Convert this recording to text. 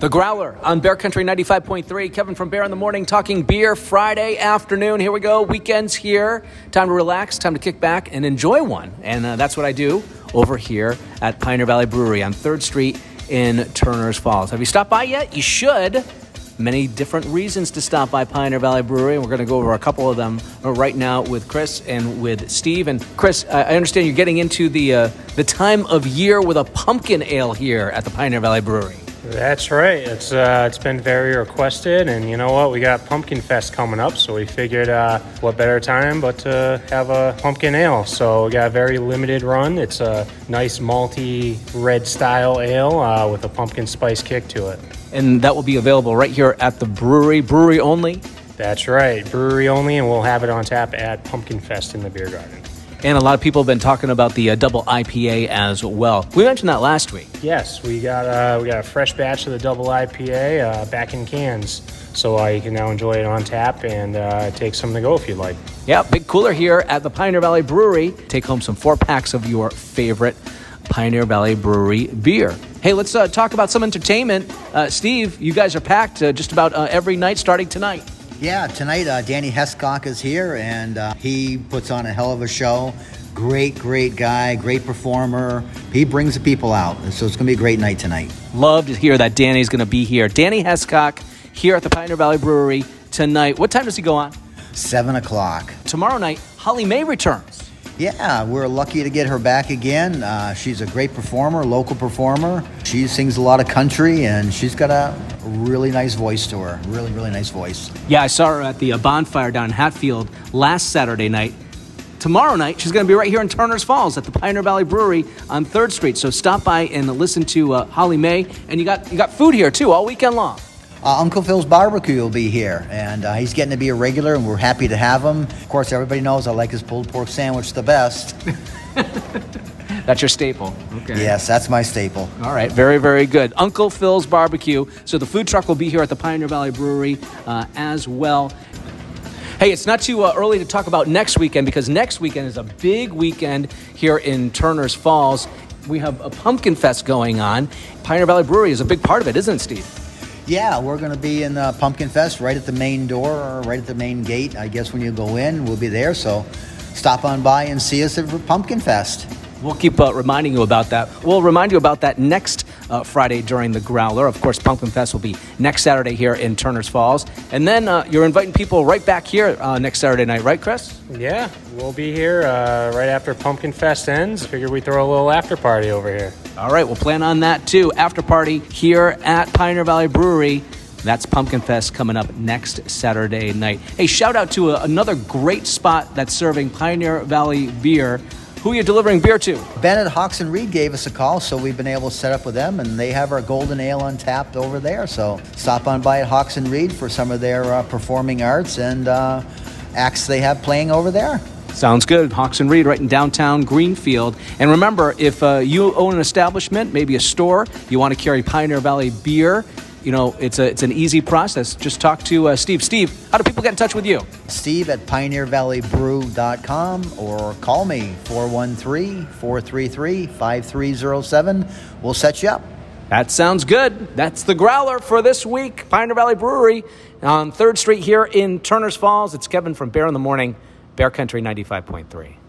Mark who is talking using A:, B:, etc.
A: The Growler on Bear Country 95.3. Kevin from Bear in the Morning talking beer Friday afternoon. Here we go. Weekends here. Time to relax, time to kick back and enjoy one. And uh, that's what I do over here at Pioneer Valley Brewery on 3rd Street in Turner's Falls. Have you stopped by yet? You should. Many different reasons to stop by Pioneer Valley Brewery. And we're going to go over a couple of them right now with Chris and with Steve. And Chris, I understand you're getting into the uh, the time of year with a pumpkin ale here at the Pioneer Valley Brewery.
B: That's right. It's uh, it's been very requested, and you know what? We got Pumpkin Fest coming up, so we figured uh, what better time but to have a pumpkin ale. So we got a very limited run. It's a nice malty red style ale uh, with a pumpkin spice kick to it.
A: And that will be available right here at the brewery, brewery only.
B: That's right, brewery only, and we'll have it on tap at Pumpkin Fest in the beer garden.
A: And a lot of people have been talking about the uh, double IPA as well. We mentioned that last week.
B: Yes, we got uh, we got a fresh batch of the double IPA uh, back in cans, so uh, you can now enjoy it on tap and uh, take some to go if you'd like.
A: Yeah, big cooler here at the Pioneer Valley Brewery. Take home some four packs of your favorite Pioneer Valley Brewery beer. Hey, let's uh, talk about some entertainment. Uh, Steve, you guys are packed uh, just about uh, every night starting tonight.
C: Yeah, tonight uh, Danny Hescock is here, and uh, he puts on a hell of a show. Great, great guy, great performer. He brings the people out, so it's going to be a great night tonight.
A: Love to hear that Danny's going to be here. Danny Hescock here at the Pioneer Valley Brewery tonight. What time does he go on?
C: Seven o'clock.
A: Tomorrow night, Holly May returns.
C: Yeah, we're lucky to get her back again. Uh, she's a great performer, local performer. She sings a lot of country, and she's got a really nice voice to her. Really, really nice voice.
A: Yeah, I saw her at the uh, bonfire down in Hatfield last Saturday night. Tomorrow night, she's going to be right here in Turner's Falls at the Pioneer Valley Brewery on Third Street. So stop by and listen to uh, Holly May. And you got you got food here too all weekend long.
C: Uh, Uncle Phil's Barbecue will be here, and uh, he's getting to be a regular, and we're happy to have him. Of course, everybody knows I like his pulled pork sandwich the best.
A: That's your staple. Okay.
C: Yes, that's my staple.
A: All right, very, very good. Uncle Phil's Barbecue. So the food truck will be here at the Pioneer Valley Brewery uh, as well. Hey, it's not too uh, early to talk about next weekend because next weekend is a big weekend here in Turner's Falls. We have a pumpkin fest going on. Pioneer Valley Brewery is a big part of it, isn't it, Steve?
C: Yeah, we're going to be in uh, Pumpkin Fest right at the main door, or right at the main gate. I guess when you go in, we'll be there. So stop on by and see us at Pumpkin Fest.
A: We'll keep uh, reminding you about that. We'll remind you about that next uh, Friday during the Growler. Of course, Pumpkin Fest will be next Saturday here in Turner's Falls. And then uh, you're inviting people right back here uh, next Saturday night, right, Chris?
B: Yeah, we'll be here uh, right after Pumpkin Fest ends. Figure we throw a little after party over here.
A: All right, we'll plan on that too. After party here at Pioneer Valley Brewery. That's Pumpkin Fest coming up next Saturday night. Hey, shout out to a, another great spot that's serving Pioneer Valley beer. Who are you delivering beer to?
C: Bennett Hawks and Reed gave us a call, so we've been able to set up with them, and they have our golden ale untapped over there. So stop on by at Hawks and Reed for some of their uh, performing arts and uh, acts they have playing over there.
A: Sounds good. Hawks and Reed right in downtown Greenfield. And remember, if uh, you own an establishment, maybe a store, you want to carry Pioneer Valley beer, you know, it's a it's an easy process. Just talk to uh, Steve. Steve, how do people get in touch with you?
C: Steve at pioneervalleybrew.com or call me 413-433-5307. We'll set you up.
A: That sounds good. That's the growler for this week. Pioneer Valley Brewery on 3rd Street here in Turner's Falls. It's Kevin from Bear in the Morning, Bear Country 95.3.